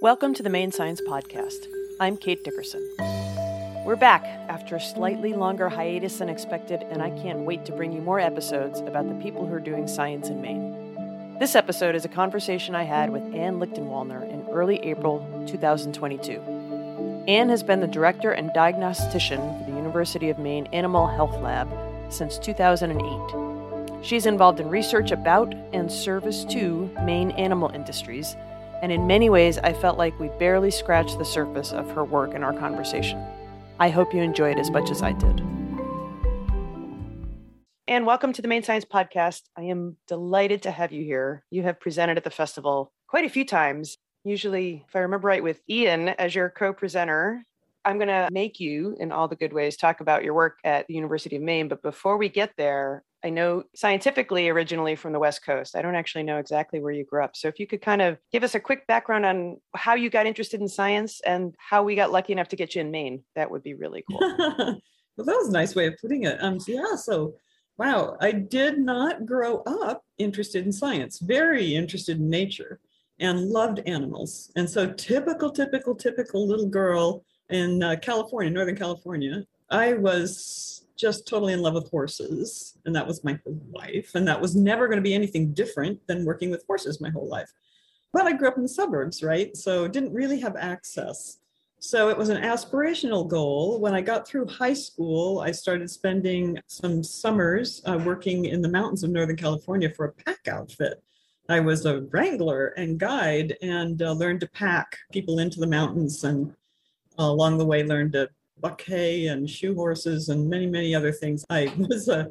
Welcome to the Maine Science Podcast. I'm Kate Dickerson. We're back after a slightly longer hiatus than expected, and I can't wait to bring you more episodes about the people who are doing science in Maine. This episode is a conversation I had with Anne Lichtenwalner in early April 2022. Anne has been the director and diagnostician for the University of Maine Animal Health Lab since 2008. She's involved in research about and service to Maine animal industries and in many ways, I felt like we barely scratched the surface of her work in our conversation. I hope you enjoy it as much as I did. And welcome to the Maine Science Podcast. I am delighted to have you here. You have presented at the festival quite a few times. Usually, if I remember right, with Ian as your co presenter. I'm going to make you, in all the good ways, talk about your work at the University of Maine. But before we get there, I know scientifically originally from the West Coast. I don't actually know exactly where you grew up. So if you could kind of give us a quick background on how you got interested in science and how we got lucky enough to get you in Maine, that would be really cool. well, that was a nice way of putting it. Um, yeah, so wow, I did not grow up interested in science, very interested in nature and loved animals. And so typical, typical, typical little girl in uh, California, Northern California, I was just totally in love with horses. And that was my whole life. And that was never going to be anything different than working with horses my whole life. But I grew up in the suburbs, right? So didn't really have access. So it was an aspirational goal. When I got through high school, I started spending some summers uh, working in the mountains of Northern California for a pack outfit. I was a wrangler and guide and uh, learned to pack people into the mountains and uh, along the way learned to buck hay and shoe horses and many, many other things. I was a,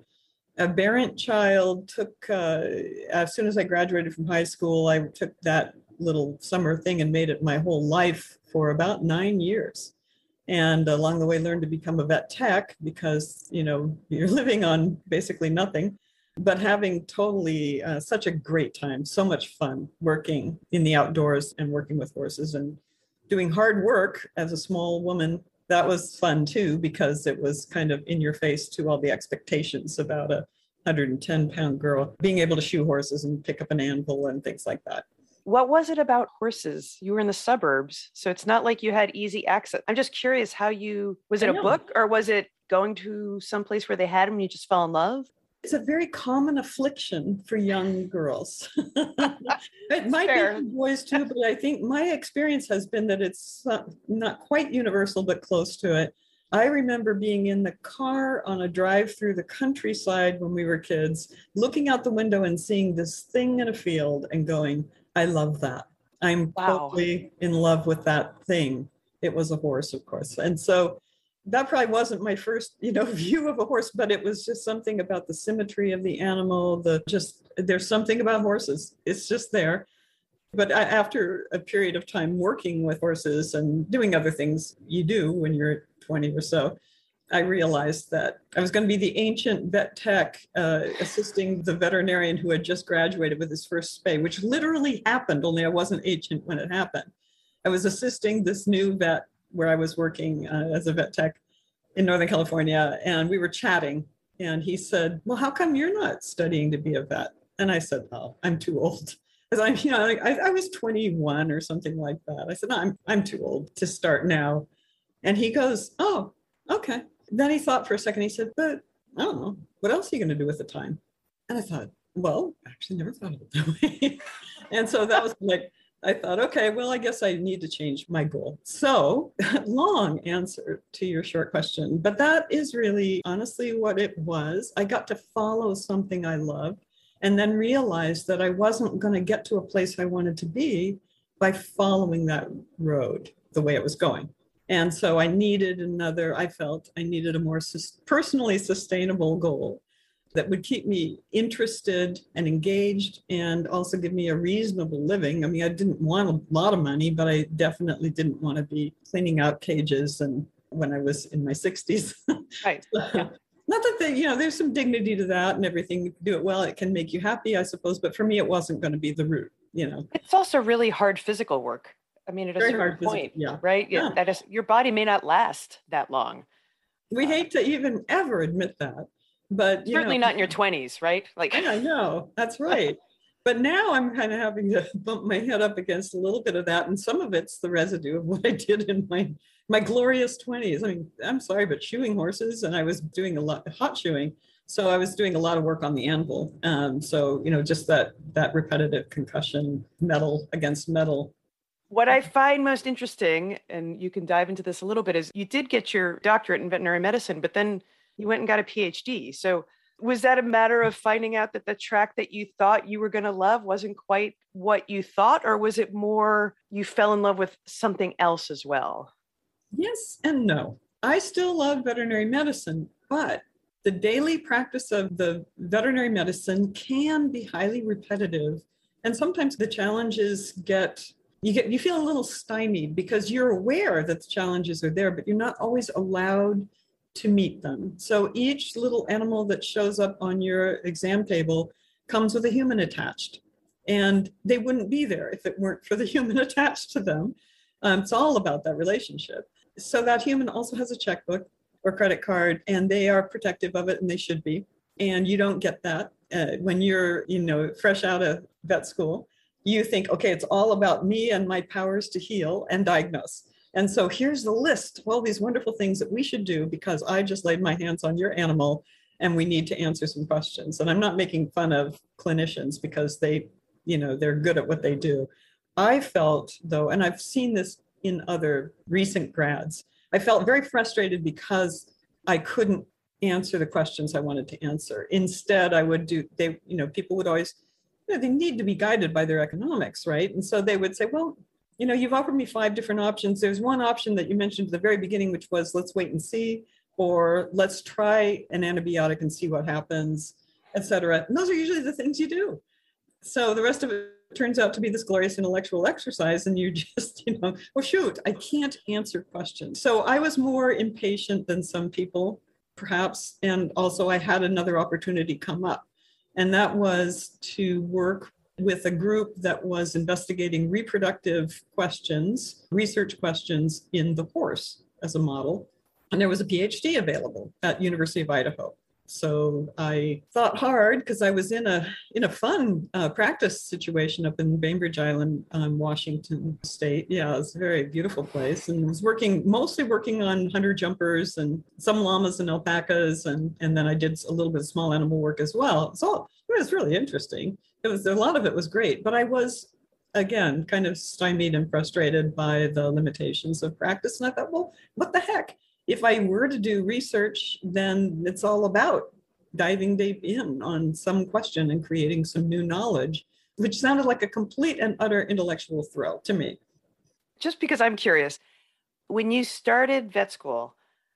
aberrant child, took, uh, as soon as I graduated from high school, I took that little summer thing and made it my whole life for about nine years. And along the way, learned to become a vet tech because, you know, you're living on basically nothing but having totally uh, such a great time, so much fun working in the outdoors and working with horses and doing hard work as a small woman that was fun too because it was kind of in your face to all the expectations about a 110 pound girl being able to shoe horses and pick up an anvil and things like that. What was it about horses? You were in the suburbs so it's not like you had easy access. I'm just curious how you was it a book or was it going to some place where they had them and you just fell in love it's a very common affliction for young girls. it might Fair. be for boys too, but I think my experience has been that it's not quite universal, but close to it. I remember being in the car on a drive through the countryside when we were kids, looking out the window and seeing this thing in a field and going, I love that. I'm wow. totally in love with that thing. It was a horse, of course. And so that probably wasn't my first you know view of a horse but it was just something about the symmetry of the animal the just there's something about horses it's just there. But after a period of time working with horses and doing other things you do when you're 20 or so i realized that i was going to be the ancient vet tech uh, assisting the veterinarian who had just graduated with his first spay which literally happened only i wasn't ancient when it happened. I was assisting this new vet where I was working uh, as a vet tech in Northern California, and we were chatting. And he said, "Well, how come you're not studying to be a vet?" And I said, "Oh, I'm too old." Because I'm, you know, I, I was 21 or something like that. I said, I'm, I'm too old to start now. And he goes, "Oh, okay." Then he thought for a second. He said, "But I don't know. What else are you going to do with the time?" And I thought, well, actually never thought of it that way. and so that was like I thought, okay, well, I guess I need to change my goal. So, long answer to your short question, but that is really honestly what it was. I got to follow something I loved and then realized that I wasn't going to get to a place I wanted to be by following that road the way it was going. And so I needed another, I felt I needed a more personally sustainable goal that would keep me interested and engaged and also give me a reasonable living. I mean, I didn't want a lot of money, but I definitely didn't want to be cleaning out cages and when I was in my 60s. Right. yeah. Not that they, you know, there's some dignity to that and everything. You can do it well, it can make you happy, I suppose. But for me, it wasn't going to be the route, you know. It's also really hard physical work. I mean, at a Very certain point, physical, yeah. right? Yeah. That is, your body may not last that long. We uh, hate to even ever admit that but certainly know, not in your 20s right like yeah, i know that's right but now I'm kind of having to bump my head up against a little bit of that. And some of it's the residue of what I did in my my glorious 20s. I mean, I'm sorry, but shoeing horses and I was doing a lot hot shoeing. So I was doing a lot of work on the anvil. Um, so, you know, just that that repetitive concussion metal against metal what I find most interesting, and you can dive into this a little bit, is you did get your doctorate in veterinary medicine, but then you went and got a PhD. So was that a matter of finding out that the track that you thought you were going to love wasn't quite what you thought, or was it more you fell in love with something else as well? Yes and no. I still love veterinary medicine, but the daily practice of the veterinary medicine can be highly repetitive. And sometimes the challenges get you get you feel a little stymied because you're aware that the challenges are there, but you're not always allowed to meet them. So each little animal that shows up on your exam table comes with a human attached. And they wouldn't be there if it weren't for the human attached to them. Um, it's all about that relationship. So that human also has a checkbook or credit card, and they are protective of it, and they should be. And you don't get that uh, when you're, you know, fresh out of vet school. You think, okay, it's all about me and my powers to heal and diagnose. And so here's the list of all these wonderful things that we should do because I just laid my hands on your animal and we need to answer some questions. And I'm not making fun of clinicians because they, you know, they're good at what they do. I felt though, and I've seen this in other recent grads, I felt very frustrated because I couldn't answer the questions I wanted to answer. Instead, I would do, they, you know, people would always, you know, they need to be guided by their economics, right? And so they would say, well, you know, you've offered me five different options. There's one option that you mentioned at the very beginning, which was let's wait and see, or let's try an antibiotic and see what happens, et cetera. And those are usually the things you do. So the rest of it turns out to be this glorious intellectual exercise, and you just, you know, well, shoot, I can't answer questions. So I was more impatient than some people, perhaps. And also, I had another opportunity come up, and that was to work with a group that was investigating reproductive questions, research questions in the horse as a model. And there was a PhD available at University of Idaho. So I thought hard because I was in a in a fun uh, practice situation up in Bainbridge Island, um, Washington State. Yeah, it's a very beautiful place, and was working mostly working on hunter jumpers and some llamas and alpacas, and and then I did a little bit of small animal work as well. So it was really interesting it was a lot of it was great, but I was again kind of stymied and frustrated by the limitations of practice. And I thought, well, what the heck? If I were to do research, then it's all about diving deep in on some question and creating some new knowledge, which sounded like a complete and utter intellectual thrill to me. Just because I'm curious, when you started vet school,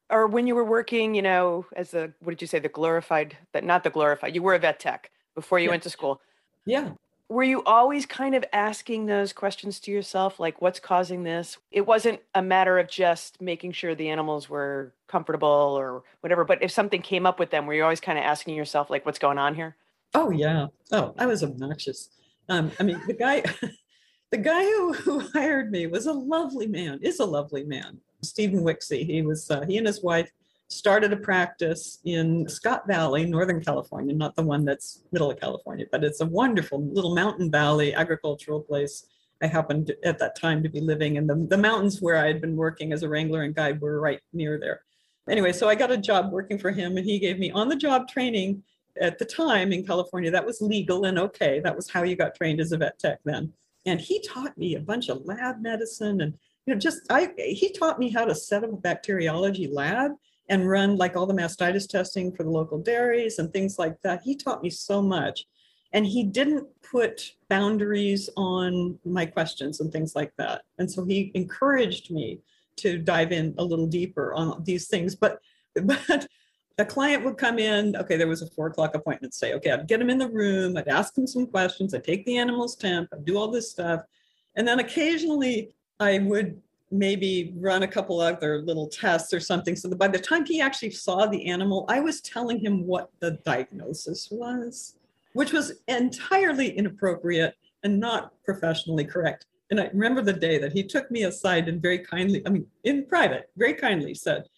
or when you were working, you know, as a what did you say, the glorified, that not the glorified, you were a vet tech before you yeah. went to school. Yeah. Were you always kind of asking those questions to yourself, like what's causing this? It wasn't a matter of just making sure the animals were comfortable or whatever, but if something came up with them, were you always kind of asking yourself, like, what's going on here? Oh, yeah. Oh, I was obnoxious. Um, I mean, the guy, the guy who, who hired me was a lovely man, is a lovely man. Stephen Wixie. He was, uh, he and his wife started a practice in Scott Valley, Northern California, not the one that's middle of California, but it's a wonderful little mountain valley agricultural place. I happened to, at that time to be living in the, the mountains where I had been working as a wrangler and guide were right near there. Anyway, so I got a job working for him and he gave me on the job training at the time in California. That was legal and okay. That was how you got trained as a vet tech then. And he taught me a bunch of lab medicine and you know just I he taught me how to set up a bacteriology lab and run like all the mastitis testing for the local dairies and things like that. He taught me so much. And he didn't put boundaries on my questions and things like that. And so he encouraged me to dive in a little deeper on these things. But but a client would come in, okay, there was a four o'clock appointment, say, okay, I'd get him in the room, I'd ask him some questions, I'd take the animal's temp, I'd do all this stuff. And then occasionally I would maybe run a couple other little tests or something. So by the time he actually saw the animal, I was telling him what the diagnosis was, which was entirely inappropriate and not professionally correct. And I remember the day that he took me aside and very kindly, I mean, in private, very kindly said,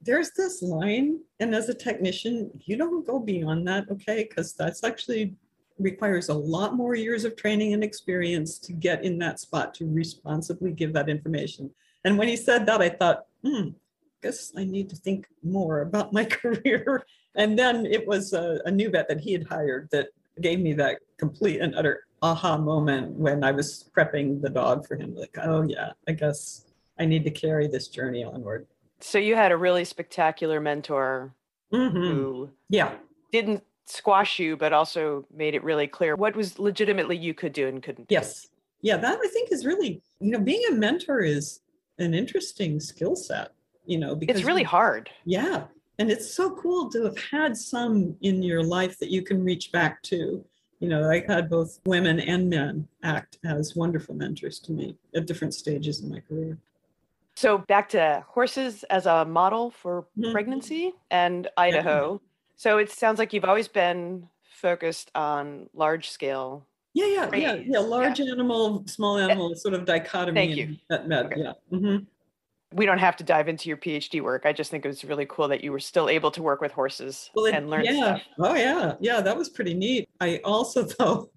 There's this line. And as a technician, you don't go beyond that, okay? Because that's actually requires a lot more years of training and experience to get in that spot to responsibly give that information. And when he said that, I thought, hmm, I guess I need to think more about my career. And then it was a, a new vet that he had hired that gave me that complete and utter aha moment when I was prepping the dog for him. Like, oh yeah, I guess I need to carry this journey onward. So you had a really spectacular mentor mm-hmm. who yeah didn't squash you, but also made it really clear what was legitimately you could do and couldn't. Yes. Yeah, that I think is really, you know, being a mentor is an interesting skill set, you know, because it's really hard. Yeah. And it's so cool to have had some in your life that you can reach back to. You know, I had both women and men act as wonderful mentors to me at different stages in my career. So back to horses as a model for mm-hmm. pregnancy and Idaho. Yeah. So it sounds like you've always been focused on large scale. Yeah, yeah, yeah, yeah. Large yeah. animal, small animal, sort of dichotomy. Thank you. Okay. yeah. Mm-hmm. We don't have to dive into your PhD work. I just think it was really cool that you were still able to work with horses well, it, and learn yeah. stuff. Oh yeah, yeah, that was pretty neat. I also though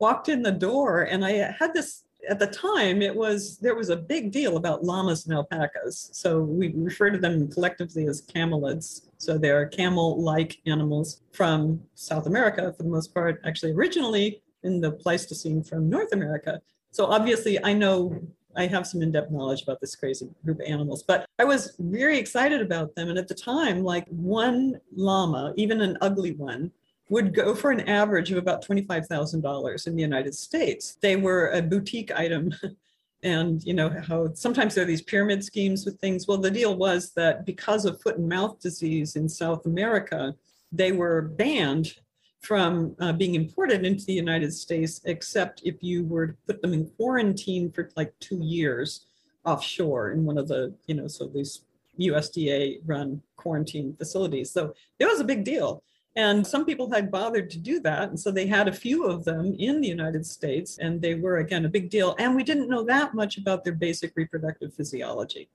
walked in the door and I had this at the time it was there was a big deal about llamas and alpacas so we refer to them collectively as camelids so they're camel-like animals from south america for the most part actually originally in the pleistocene from north america so obviously i know i have some in-depth knowledge about this crazy group of animals but i was very excited about them and at the time like one llama even an ugly one would go for an average of about $25,000 in the United States. They were a boutique item. and you know how sometimes there are these pyramid schemes with things. Well, the deal was that because of foot and mouth disease in South America, they were banned from uh, being imported into the United States, except if you were to put them in quarantine for like two years offshore in one of the, you know, so these USDA run quarantine facilities. So it was a big deal. And some people had bothered to do that. And so they had a few of them in the United States, and they were, again, a big deal. And we didn't know that much about their basic reproductive physiology.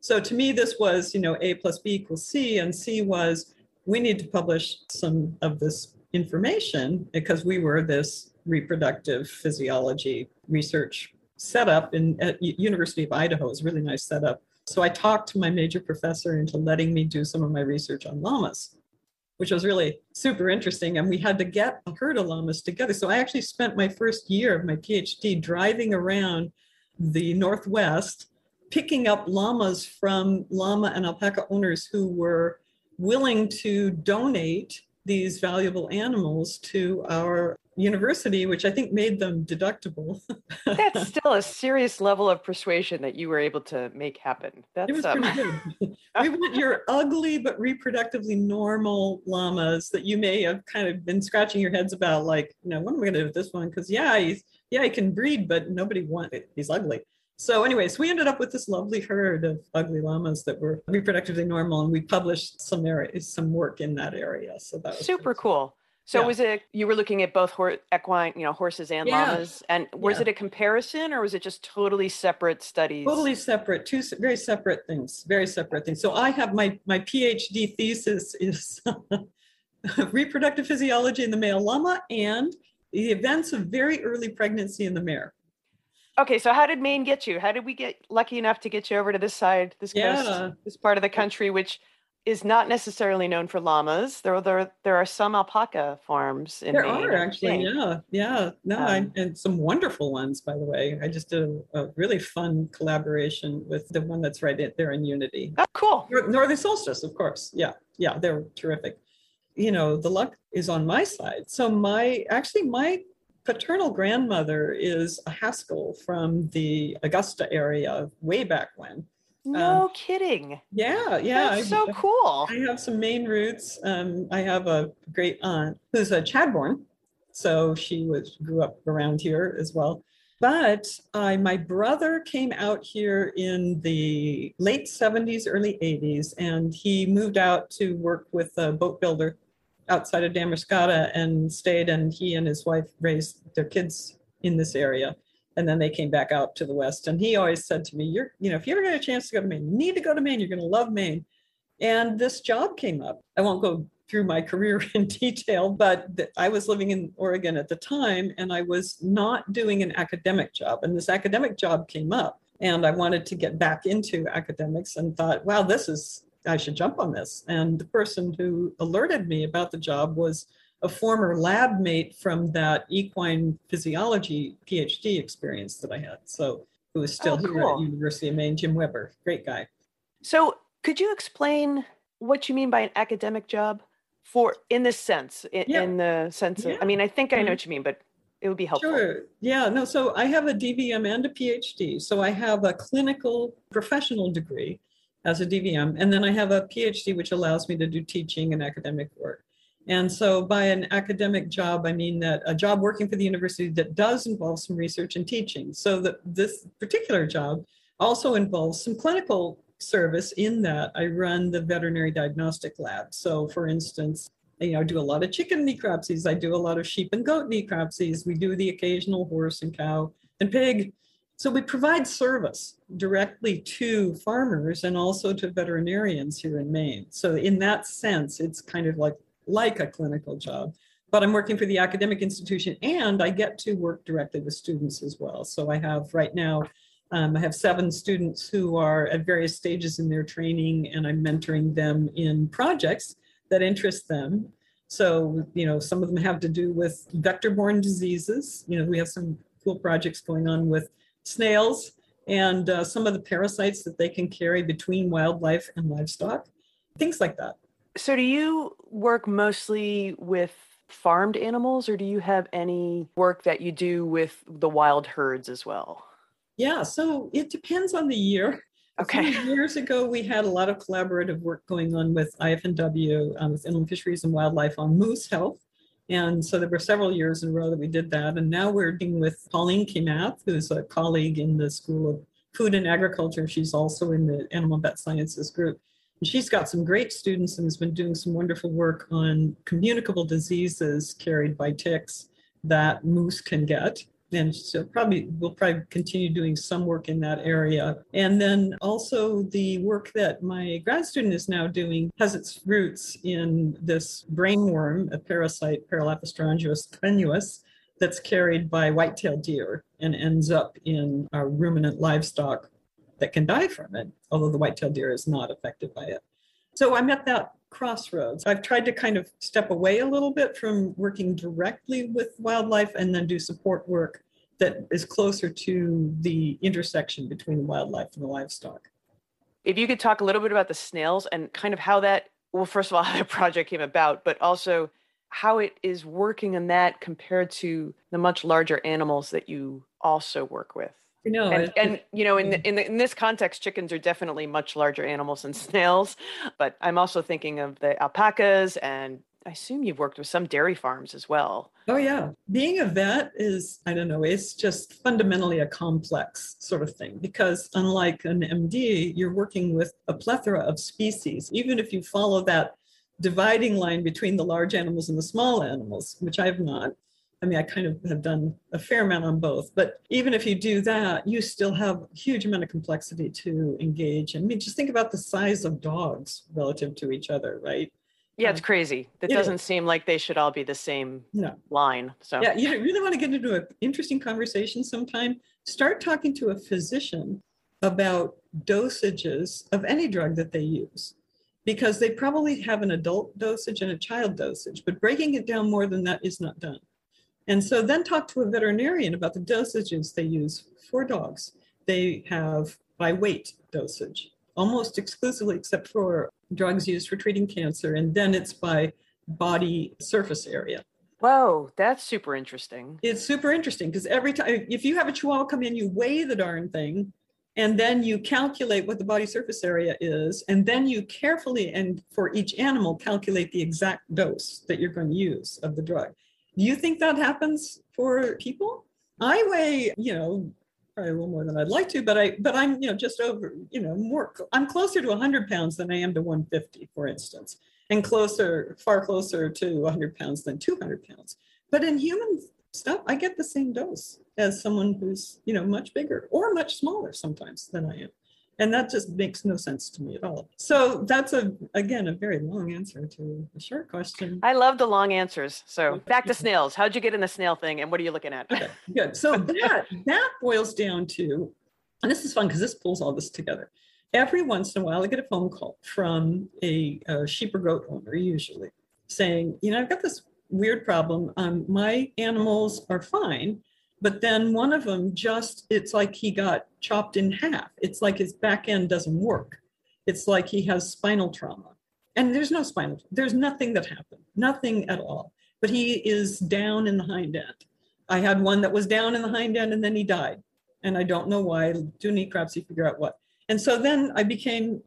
So to me, this was, you know, A plus B equals C, and C was we need to publish some of this information because we were this reproductive physiology research setup in at University of Idaho. It was a really nice setup. So I talked to my major professor into letting me do some of my research on llamas which was really super interesting. And we had to get a herd of llamas together. So I actually spent my first year of my PhD driving around the Northwest, picking up llamas from llama and alpaca owners who were willing to donate these valuable animals to our university, which I think made them deductible. That's still a serious level of persuasion that you were able to make happen. That's it was um... pretty good. we want your ugly but reproductively normal llamas that you may have kind of been scratching your heads about, like, you know, what am I going to do with this one? Because yeah, he's yeah, he can breed, but nobody wants it. He's ugly. So, anyways, we ended up with this lovely herd of ugly llamas that were reproductively normal, and we published some areas, some work in that area. So that was super cool. So yeah. was it you were looking at both hor- equine, you know, horses and yeah. llamas, and was yeah. it a comparison or was it just totally separate studies? Totally separate, two very separate things, very separate things. So I have my my PhD thesis is reproductive physiology in the male llama and the events of very early pregnancy in the mare. Okay, so how did Maine get you? How did we get lucky enough to get you over to this side, this coast, this part of the country, which is not necessarily known for llamas. There, there, there are some alpaca farms in there Maine. are actually, yeah, yeah, no, um, I, and some wonderful ones, by the way. I just did a, a, really fun collaboration with the one that's right there in Unity. Oh, cool! Northern Solstice, of course. Yeah, yeah, they're terrific. You know, the luck is on my side. So my, actually, my paternal grandmother is a Haskell from the Augusta area way back when. No um, kidding. Yeah, yeah. That's I, so cool. I have some Maine roots. Um, I have a great aunt who's a Chadbourne, so she was grew up around here as well. But I, my brother came out here in the late 70s, early 80s, and he moved out to work with a boat builder outside of Damariscotta and stayed. And he and his wife raised their kids in this area and then they came back out to the west and he always said to me you're you know if you ever get a chance to go to maine you need to go to maine you're going to love maine and this job came up i won't go through my career in detail, but I was living in Oregon at the time and I was not doing an academic job. And this academic job came up and I wanted to get back into academics and thought, wow, this is, I should jump on this. And the person who alerted me about the job was a former lab mate from that equine physiology PhD experience that I had. So who is still oh, here at University of Maine, Jim Weber, great guy. So could you explain what you mean by an academic job for in this sense, in, yeah. in the sense of, yeah. I mean, I think I know what you mean, but it would be helpful. Sure. Yeah. No. So I have a DVM and a PhD. So I have a clinical professional degree as a DVM, and then I have a PhD, which allows me to do teaching and academic work. And so by an academic job, I mean that a job working for the university that does involve some research and teaching. So that this particular job also involves some clinical service in that I run the veterinary diagnostic lab. So for instance, you know, I do a lot of chicken necropsies. I do a lot of sheep and goat necropsies. We do the occasional horse and cow and pig. So we provide service directly to farmers and also to veterinarians here in Maine. So in that sense, it's kind of like like a clinical job. But I'm working for the academic institution and I get to work directly with students as well. So I have right now, um, I have seven students who are at various stages in their training and I'm mentoring them in projects that interest them. So, you know, some of them have to do with vector-borne diseases. You know, we have some cool projects going on with snails and uh, some of the parasites that they can carry between wildlife and livestock, things like that. So, do you work mostly with farmed animals, or do you have any work that you do with the wild herds as well? Yeah, so it depends on the year. Okay. years ago, we had a lot of collaborative work going on with IFNW, um, with Inland Fisheries and Wildlife on moose health. And so there were several years in a row that we did that. And now we're working with Pauline Kamath, who's a colleague in the School of Food and Agriculture. She's also in the Animal Vet Sciences group. And she's got some great students and has been doing some wonderful work on communicable diseases carried by ticks that moose can get. And so probably we'll probably continue doing some work in that area. And then also the work that my grad student is now doing has its roots in this brainworm, a parasite, Parelaphostrongylus tenuis, that's carried by white-tailed deer and ends up in our ruminant livestock that can die from it, although the white-tailed deer is not affected by it. So I'm at that crossroads. I've tried to kind of step away a little bit from working directly with wildlife and then do support work that is closer to the intersection between the wildlife and the livestock. If you could talk a little bit about the snails and kind of how that, well, first of all, how the project came about, but also how it is working in that compared to the much larger animals that you also work with. Know, and, and you know, in the, mm. in, the, in this context, chickens are definitely much larger animals than snails. But I'm also thinking of the alpacas, and I assume you've worked with some dairy farms as well. Oh yeah, being a vet is I don't know, it's just fundamentally a complex sort of thing because unlike an MD, you're working with a plethora of species. Even if you follow that dividing line between the large animals and the small animals, which I've not I mean, I kind of have done a fair amount on both, but even if you do that, you still have a huge amount of complexity to engage. I mean, just think about the size of dogs relative to each other, right? Yeah, it's um, crazy. It doesn't seem like they should all be the same no. line. So yeah, you really want to get into an interesting conversation sometime. Start talking to a physician about dosages of any drug that they use because they probably have an adult dosage and a child dosage, but breaking it down more than that is not done. And so then talk to a veterinarian about the dosages they use for dogs. They have by weight dosage, almost exclusively, except for drugs used for treating cancer. And then it's by body surface area. Whoa, that's super interesting. It's super interesting because every time, if you have a chihuahua come in, you weigh the darn thing and then you calculate what the body surface area is. And then you carefully, and for each animal, calculate the exact dose that you're going to use of the drug. Do you think that happens for people? I weigh, you know, probably a little more than I'd like to, but I, but I'm, you know, just over, you know, more. I'm closer to 100 pounds than I am to 150, for instance, and closer, far closer to 100 pounds than 200 pounds. But in human stuff, I get the same dose as someone who's, you know, much bigger or much smaller sometimes than I am. And that just makes no sense to me at all. So that's a again a very long answer to a short question. I love the long answers. So back to snails. How'd you get in the snail thing and what are you looking at? Okay, good. So that that boils down to, and this is fun because this pulls all this together. Every once in a while, I get a phone call from a, a sheep or goat owner, usually, saying, you know, I've got this weird problem. Um, my animals are fine, but then one of them just, it's like he got chopped in half. It's like his back end doesn't work. It's like he has spinal trauma. And there's no spinal, there's nothing that happened, nothing at all. But he is down in the hind end. I had one that was down in the hind end and then he died. And I don't know why. Do necropsy, figure out what. And so then I became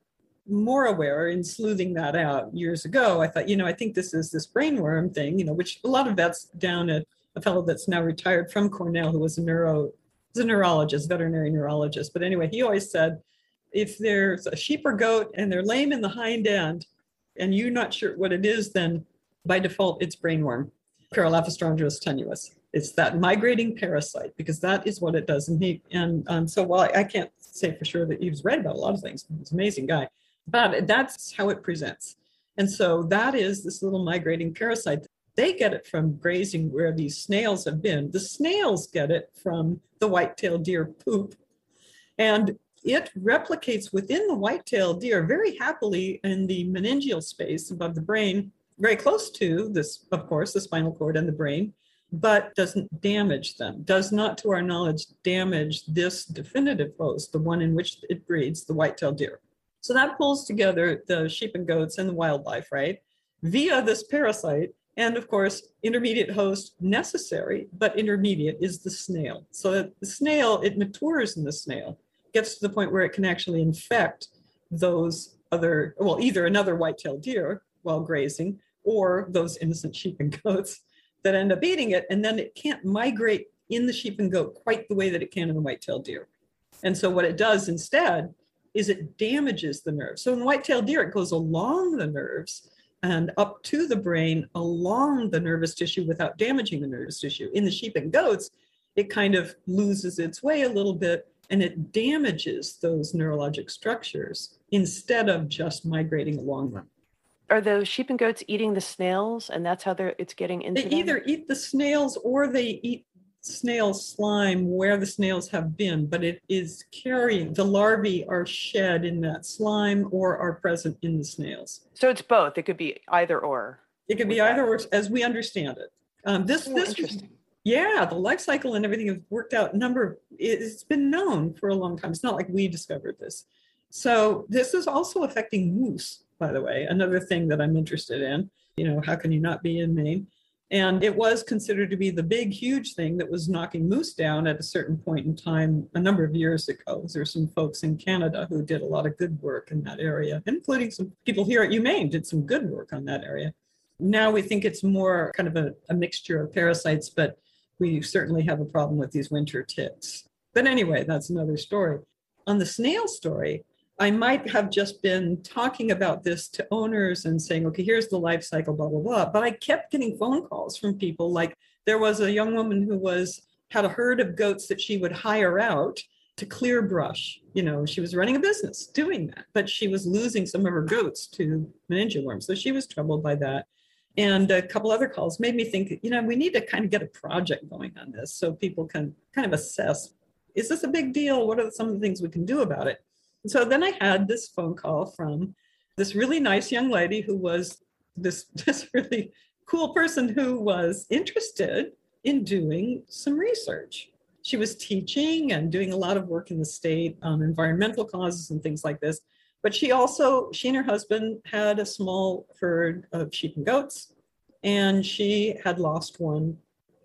more aware in sleuthing that out years ago. I thought, you know, I think this is this brainworm thing, you know, which a lot of vets down at a fellow that's now retired from Cornell who was a neuro was a neurologist, veterinary neurologist. But anyway, he always said, if there's a sheep or goat and they're lame in the hind end, and you're not sure what it is, then by default it's brainworm, Parelaphostrongylus tenuis. It's that migrating parasite because that is what it does. And he and um, so while I, I can't say for sure that he was right about a lot of things, he's an amazing guy, but that's how it presents. And so that is this little migrating parasite they get it from grazing where these snails have been. The snails get it from the white-tailed deer poop. And it replicates within the white-tailed deer very happily in the meningeal space above the brain, very close to this, of course, the spinal cord and the brain, but doesn't damage them, does not, to our knowledge, damage this definitive host, the one in which it breeds, the white-tailed deer. So that pulls together the sheep and goats and the wildlife, right? Via this parasite, and of course, intermediate host necessary, but intermediate is the snail. So the snail, it matures in the snail, gets to the point where it can actually infect those other, well, either another white-tailed deer while grazing or those innocent sheep and goats that end up eating it. And then it can't migrate in the sheep and goat quite the way that it can in the white-tailed deer. And so what it does instead is it damages the nerves. So in white-tailed deer, it goes along the nerves and up to the brain along the nervous tissue without damaging the nervous tissue. In the sheep and goats, it kind of loses its way a little bit and it damages those neurologic structures instead of just migrating along them. Are those sheep and goats eating the snails and that's how they're it's getting into They them? either eat the snails or they eat snail slime where the snails have been, but it is carrying, the larvae are shed in that slime or are present in the snails. So it's both. It could be either or. It could be either or as we understand it. Um, this, Oh, this, interesting. yeah, the life cycle and everything has worked out. Number, it's been known for a long time. It's not like we discovered this. So this is also affecting moose, by the way, another thing that I'm interested in. You know, how can you not be in Maine? And it was considered to be the big, huge thing that was knocking moose down at a certain point in time a number of years ago. There There's some folks in Canada who did a lot of good work in that area, including some people here at UMaine did some good work on that area. Now we think it's more kind of a, a mixture of parasites, but we certainly have a problem with these winter ticks. But anyway, that's another story. On the snail story, I might have just been talking about this to owners and saying, okay, here's the life cycle, blah, blah, blah. But I kept getting phone calls from people. Like there was a young woman who was had a herd of goats that she would hire out to clear brush. You know, she was running a business doing that, but she was losing some of her goats to meningeal worms. So she was troubled by that. And a couple other calls made me think, you know, we need to kind of get a project going on this so people can kind of assess is this a big deal? What are some of the things we can do about it? So then I had this phone call from this really nice young lady who was this, this really cool person who was interested in doing some research. She was teaching and doing a lot of work in the state on environmental causes and things like this. But she also, she and her husband had a small herd of sheep and goats, and she had lost one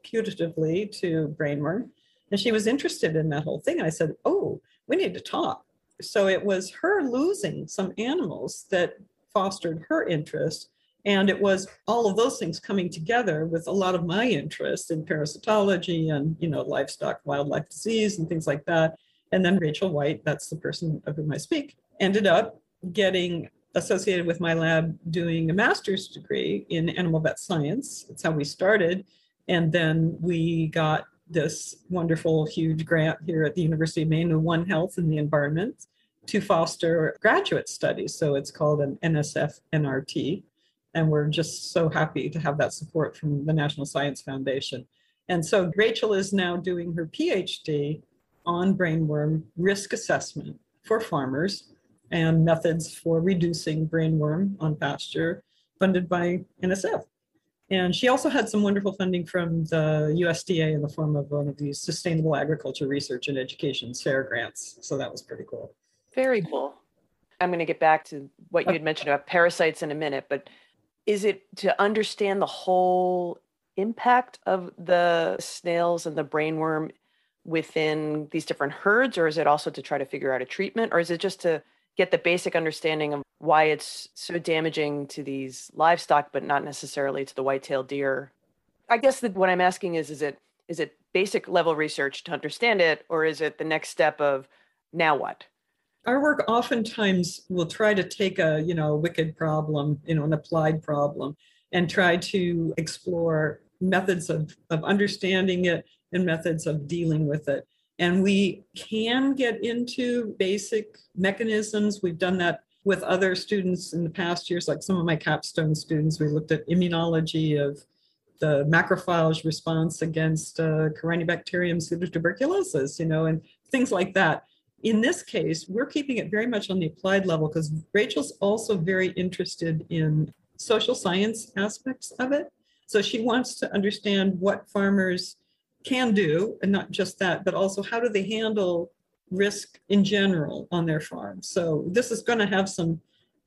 putatively to brainworm. And she was interested in that whole thing. And I said, Oh, we need to talk. So it was her losing some animals that fostered her interest. And it was all of those things coming together with a lot of my interest in parasitology and, you know, livestock, wildlife disease and things like that. And then Rachel White, that's the person of whom I speak, ended up getting associated with my lab doing a master's degree in animal vet science. That's how we started. And then we got this wonderful, huge grant here at the University of Maine, the One Health and the Environment. to foster graduate studies. So it's called an NSF NRT. And we're just so happy to have that support from the National Science Foundation. And so Rachel is now doing her PhD on brainworm risk assessment for farmers and methods for reducing brainworm on pasture funded by NSF. And she also had some wonderful funding from the USDA in the form of one of these sustainable agriculture research and education SARE grants. So that was pretty cool. Very cool. I'm going to get back to what you had mentioned about parasites in a minute, but is it to understand the whole impact of the snails and the brainworm within these different herds, or is it also to try to figure out a treatment, or is it just to get the basic understanding of why it's so damaging to these livestock, but not necessarily to the white-tailed deer. I guess that what I'm asking is, is it is it basic level research to understand it, or is it the next step of now what? Our work oftentimes will try to take a you know a wicked problem, you know, an applied problem, and try to explore methods of, of understanding it and methods of dealing with it. And we can get into basic mechanisms. We've done that with other students in the past years, like some of my capstone students. We looked at immunology of the macrophage response against uh, Corynebacterium pseudotuberculosis, you know, and things like that. In this case, we're keeping it very much on the applied level because Rachel's also very interested in social science aspects of it. So she wants to understand what farmers can do, and not just that, but also how do they handle risk in general on their farm. So this is going to have some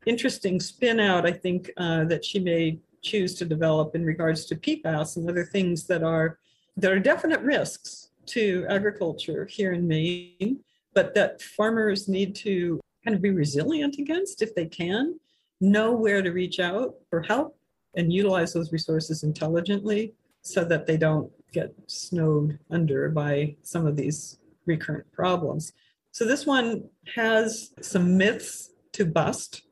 interesting spin out, I think, uh, that she may choose to develop in regards to PFAS and other things that are that are definite risks to agriculture here in Maine, but that farmers need to kind of be resilient against if they can, know where to reach out for help and utilize those resources intelligently so that they don't get snowed under by some of these recurrent problems. So this one has some myths to bust.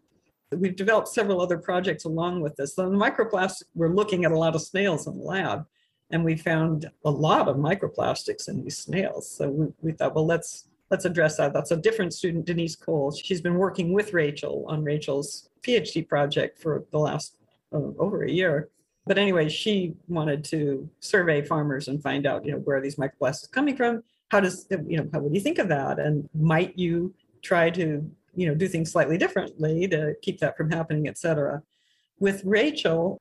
We've developed several other projects along with this. So the microplastic, we're looking at a lot of snails in the lab, and we found a lot of microplastics in these snails. So we, we thought, well, let's let's address that. That's a different student, Denise Cole. She's been working with Rachel on Rachel's PhD project for the last uh, over a year. But anyway, she wanted to survey farmers and find out, you know, where these microplastics coming from. How does, you know, how would you think of that? And might you try to, you know, do things slightly differently to keep that from happening, et cetera. With Rachel,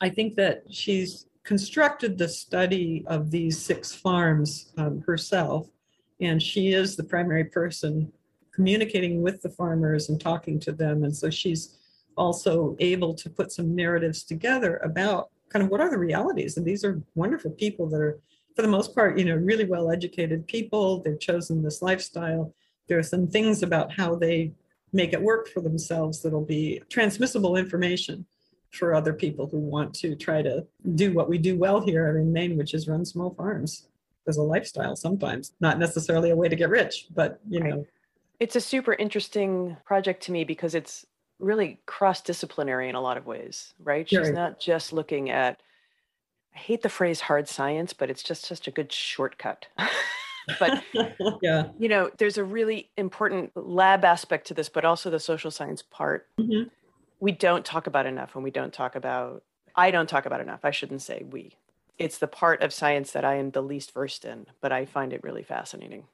I think that she's constructed the study of these six farms um, herself, and she is the primary person communicating with the farmers and talking to them. And so she's also able to put some narratives together about kind of what are the realities. And these are wonderful people that are, for the most part, you know, really well educated people. They've chosen this lifestyle. There are some things about how they make it work for themselves that'll be transmissible information for other people who want to try to do what we do well here in Maine, which is run small farms as a lifestyle sometimes, not necessarily a way to get rich, but you know. It's a super interesting project to me because it's really cross-disciplinary in a lot of ways, right? She's not just looking at I hate the phrase hard science, but it's just such a good shortcut. but yeah. You know, there's a really important lab aspect to this, but also the social science part. Mm-hmm. We don't talk about enough when we don't talk about I don't talk about enough. I shouldn't say we. It's the part of science that I am the least versed in, but I find it really fascinating.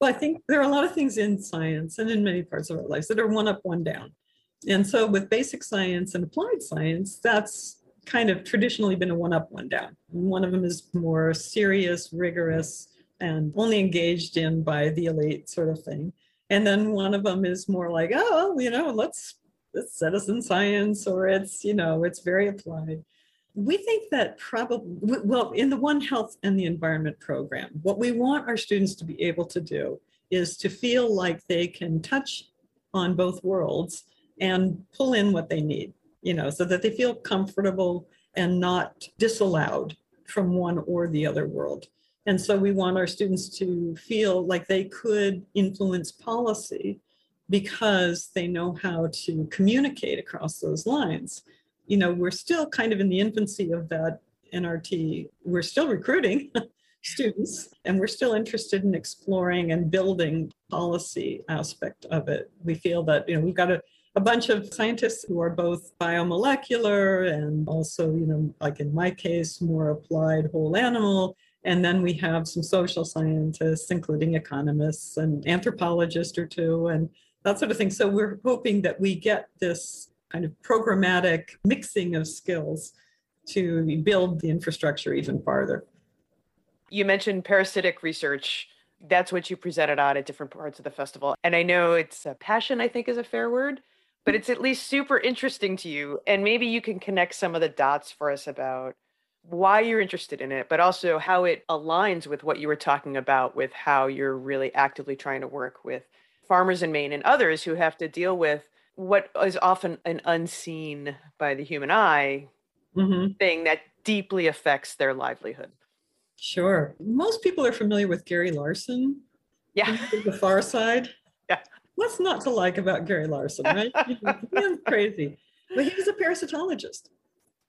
Well, I think there are a lot of things in science and in many parts of our lives that are one up, one down. And so with basic science and applied science, that's kind of traditionally been a one up, one down. One of them is more serious, rigorous, and only engaged in by the elite sort of thing. And then one of them is more like, oh, you know, let's it's citizen science or it's, you know, it's very applied. We think that probably, well, in the One Health and the Environment program, what we want our students to be able to do is to feel like they can touch on both worlds and pull in what they need, you know, so that they feel comfortable and not disallowed from one or the other world. And so we want our students to feel like they could influence policy because they know how to communicate across those lines. You know, we're still kind of in the infancy of that NRT. We're still recruiting. students, and we're still interested in exploring and building policy aspect of it. We feel that you know we've got a a bunch of scientists who are both biomolecular and also, you know, like in my case, more applied whole animal. And then we have some social scientists, including economists and anthropologists or two, and that sort of thing. So we're hoping that we get this kind of programmatic mixing of skills to build the infrastructure even farther. You mentioned parasitic research. That's what you presented on at different parts of the festival. And I know it's a passion, I think is a fair word but it's at least super interesting to you. And maybe you can connect some of the dots for us about why you're interested in it, but also how it aligns with what you were talking about with how you're really actively trying to work with farmers in Maine and others who have to deal with what is often an unseen by the human eye mm-hmm. thing that deeply affects their livelihood. Sure. Most people are familiar with Gary Larson. Yeah. The far side. Yeah what's not to like about Gary Larson, right? He's crazy. But he was a parasitologist.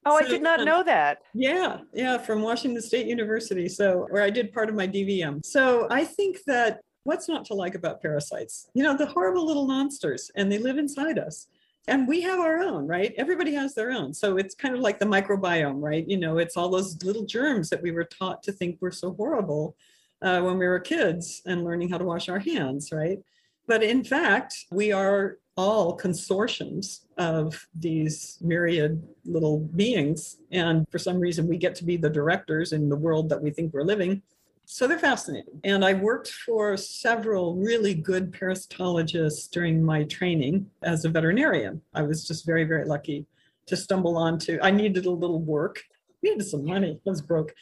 Oh, so, I did not um, know that. Yeah, yeah, from Washington State University. So, where I did part of my DVM. So, I think that what's not to like about parasites? You know, the horrible little monsters, and they live inside us. And we have our own, right? Everybody has their own. So it's kind of like the microbiome, right? You know, it's all those little germs that we were taught to think were so horrible uh, when we were kids and learning how to wash our hands, right? But in fact, we are all consortiums of these myriad little beings. And for some reason, we get to be the directors in the world that we think we're living. So they're fascinating. And I worked for several really good parasitologists during my training as a veterinarian. I was just very, very lucky to stumble onto, I needed a little work, needed some money, I was broke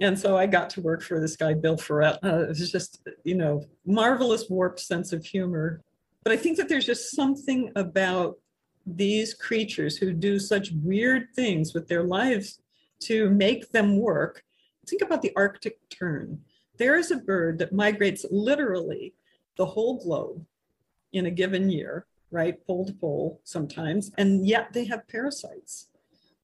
and so I got to work for this guy, Bill Ferret. Uh, it was just, you know, marvelous warped sense of humor. But I think that there's just something about these creatures who do such weird things with their lives to make them work. Think about the Arctic tern. There is a bird that migrates literally the whole globe in a given year, right? Pole to pole sometimes, and yet they have parasites.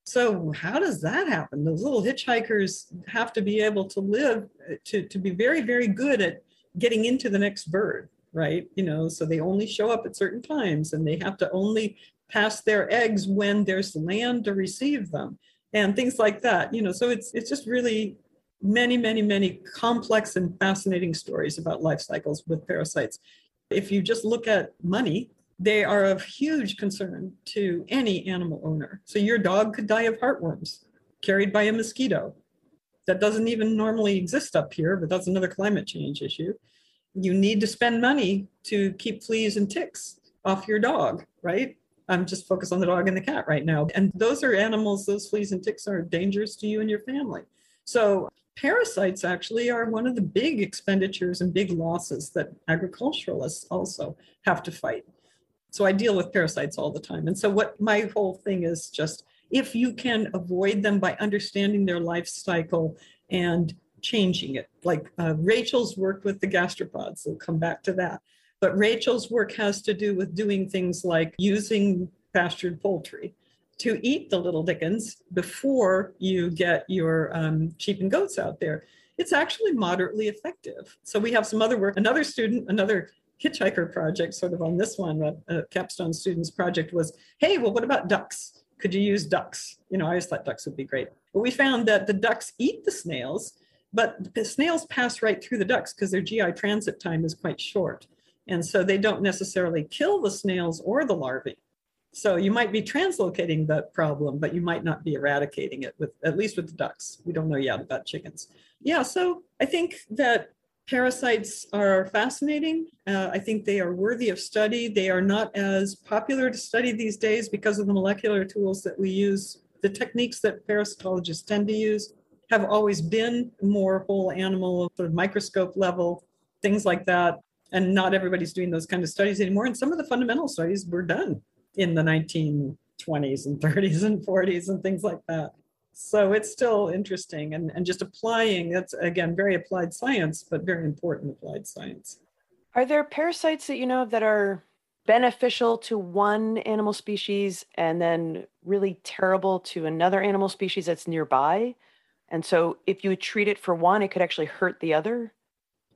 So how does that happen? Those little hitchhikers have to be able to live to, to be very, very good at getting into the next bird, right? You know, so they only show up at certain times and they have to only pass their eggs when there's land to receive them and things like that. You know, so it's it's just really many, many, many complex and fascinating stories about life cycles with parasites. If you just look at money, they are of huge concern to any animal owner. So your dog could die of heartworms carried by a mosquito. That doesn't even normally exist up here, but that's another climate change issue. You need to spend money to keep fleas and ticks off your dog, right? I'm just focused on the dog and the cat right now. And those are animals, those fleas and ticks are dangerous to you and your family. So parasites actually are one of the big expenditures and big losses that agriculturalists also have to fight. So I deal with parasites all the time. And so what my whole thing is just if you can avoid them by understanding their life cycle and changing it. Like uh, Rachel's worked with the gastropods, we'll come back to that. But Rachel's work has to do with doing things like using pastured poultry to eat the little dickens before you get your um, sheep and goats out there. It's actually moderately effective. So we have some other work. Another student, another hitchhiker project, sort of on this one, a, a capstone students project was, hey, well, what about ducks? Could you use ducks? You know, I always thought ducks would be great. But we found that the ducks eat the snails, but the snails pass right through the ducks because their GI transit time is quite short. And so they don't necessarily kill the snails or the larvae. So you might be translocating the problem, but you might not be eradicating it with at least with the ducks. We don't know yet about chickens. Yeah, so I think that Parasites are fascinating. Uh, I think they are worthy of study. They are not as popular to study these days because of the molecular tools that we use. The techniques that parasitologists tend to use have always been more whole animal, sort of microscope level, things like that. And not everybody's doing those kind of studies anymore. And some of the fundamental studies were done in the 1920s and 30s and 40s and things like that so it's still interesting and, and just applying that's again very applied science but very important applied science are there parasites that you know of that are beneficial to one animal species and then really terrible to another animal species that's nearby And so if you treat it for one, it could actually hurt the other.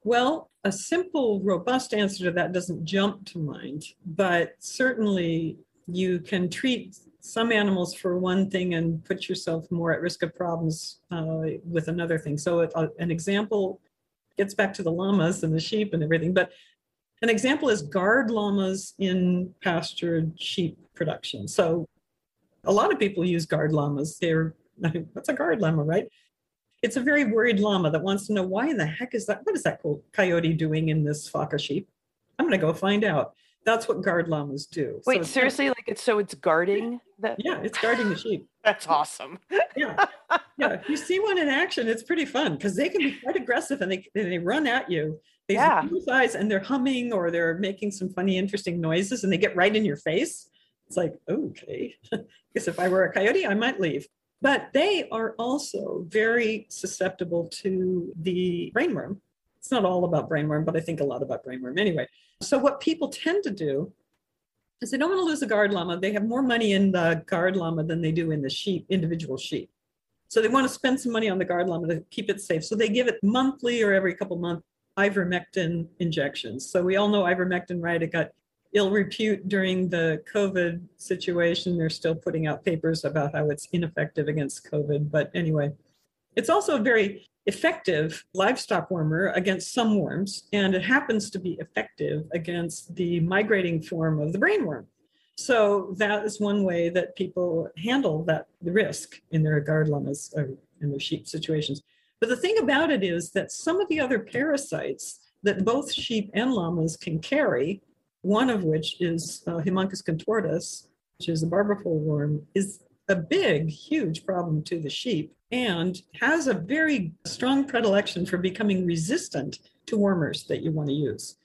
Well, a simple, robust answer to that doesn't jump to mind, but certainly you can treat some animals for one thing and put yourself more at risk of problems uh, with another thing. So, it, uh, an example gets back to the llamas and the sheep and everything, but an example is guard llamas in pastured sheep production. So, a lot of people use guard llamas. They're what's a guard llama, right? It's a very worried llama that wants to know why in the heck is that? What is that coyote doing in this flock of sheep? I'm going to go find out. That's what guard llamas do. Wait, so seriously? Like it's so it's guarding that? Yeah, it's guarding the sheep. That's awesome. yeah, yeah. If you see one in action, it's pretty fun because they can be quite aggressive and they they run at you. They yeah. eyes and they're humming or they're making some funny, interesting noises, and they get right in your face. It's like, okay, Because if I were a coyote, I might leave. But they are also very susceptible to the brainworm. It's not all about brainworm, but I think a lot about brainworm anyway. So, what people tend to do is they don't want to lose a guard llama. They have more money in the guard llama than they do in the sheep, individual sheep. So, they want to spend some money on the guard llama to keep it safe. So, they give it monthly or every couple months ivermectin injections. So, we all know ivermectin, right? It got ill repute during the COVID situation. They're still putting out papers about how it's ineffective against COVID. But anyway, it's also a very effective livestock wormer against some worms, and it happens to be effective against the migrating form of the brainworm. So that is one way that people handle that risk in their guard llamas or in their sheep situations. But the thing about it is that some of the other parasites that both sheep and llamas can carry one of which is uh, contortus, which is a barberpole worm, is a big, huge problem to the sheep and has a very strong predilection for becoming resistant to wormers that you want to use.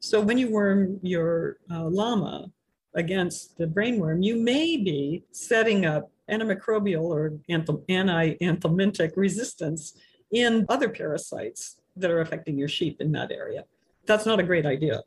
So when you worm your uh, llama against the brainworm, you may be setting up antimicrobial or anti-anthelmintic resistance in other parasites that are affecting your sheep in that area. That's not a great idea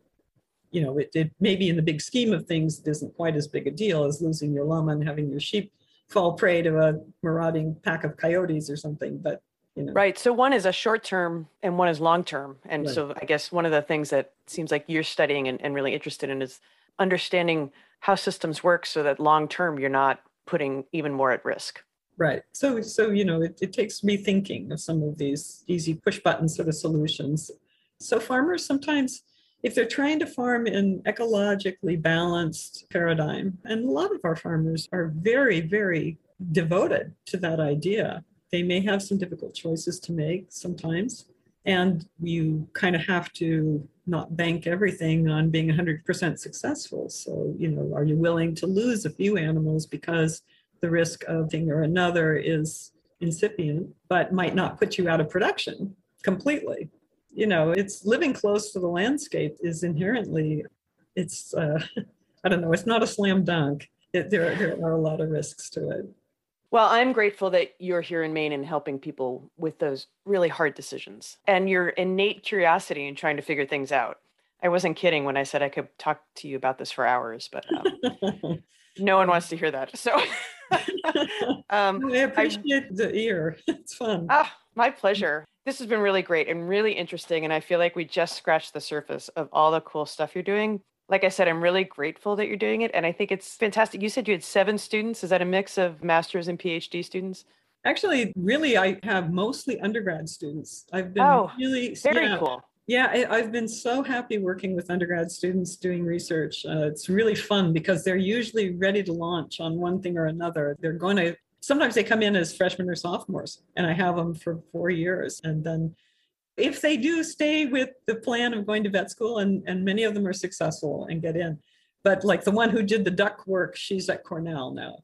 you know, it, it maybe in the big scheme of things, it isn't quite as big a deal as losing your llama and having your sheep fall prey to a marauding pack of coyotes or something. But you know. Right. So one is a short term and one is long term. And right. so I guess one of the things that seems like you're studying and, and really interested in is understanding how systems work so that long term you're not putting even more at risk. Right. So so you know it, it takes rethinking of some of these easy push button sort of solutions. So farmers sometimes if they're trying to farm in ecologically balanced paradigm and a lot of our farmers are very very devoted to that idea. They may have some difficult choices to make sometimes and you kind of have to not bank everything on being 100% successful. So you know are you willing to lose a few animals because the risk of thing or another is incipient but might not put you out of production completely you know it's living close to the landscape is inherently it's uh, i don't know it's not a slam dunk. It, there, there are a lot of risks to it. Well i'm grateful that you're here in maine and helping people with those really hard decisions and your innate curiosity in trying to figure things out. I wasn't kidding when i said i could talk to you about this for hours but um, no one wants to hear that so um, i appreciate I, the ear it's fun ah my pleasure this has been really great and really interesting. And I feel like we just scratched the surface of all the cool stuff you're doing. Like I said, I'm really grateful that you're doing it. And I think it's fantastic. You said you had seven students. Is that a mix of master's and PhD students? Actually, really, I have mostly undergrad students. I've been oh, really very yeah, cool. Yeah, I've been so happy working with undergrad students doing research. Uh, it's really fun because they're usually ready to launch on one thing or another. They're going to sometimes they come in as freshmen or sophomores and i have them for four years and then if they do stay with the plan of going to vet school and, and many of them are successful and get in but like the one who did the duck work she's at cornell now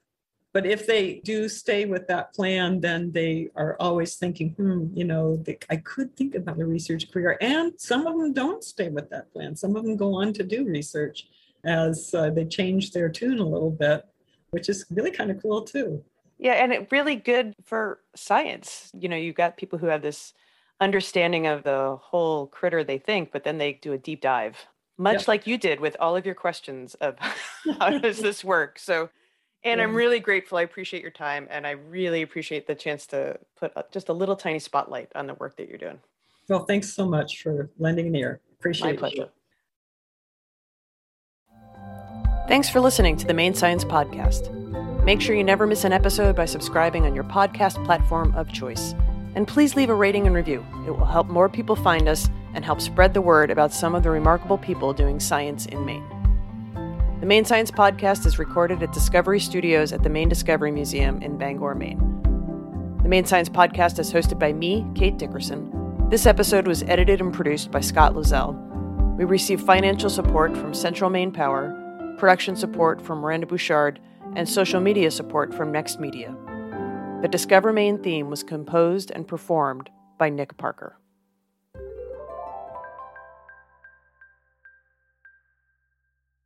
but if they do stay with that plan then they are always thinking hmm you know they, i could think about a research career and some of them don't stay with that plan some of them go on to do research as uh, they change their tune a little bit which is really kind of cool too yeah, and it really good for science. You know, you've got people who have this understanding of the whole critter they think, but then they do a deep dive, much like you did with all of your questions of how does this work. So And yeah. I'm really grateful. I appreciate your time, and I really appreciate the chance to put just a little tiny spotlight on the work that you're doing. Well, thanks so much for lending an ear. Appreciate it. My pleasure. Thanks for listening to the Maine Science Podcast. Make sure you never miss an episode by subscribing on your podcast platform of choice. And please leave a rating and review. It will help more people find us and help spread the word about some of the remarkable people doing science in Maine. The Maine Science Podcast is recorded at Discovery Studios at the Maine Discovery Museum in Bangor, Maine. The Maine Science Podcast is hosted by me, Kate Dickerson. This episode was edited and produced by Scott Lozelle. We received financial support from Central Maine Power, production support from Miranda Bouchard, and social media support from Next Media. The Discover Maine theme was composed and performed by Nick Parker.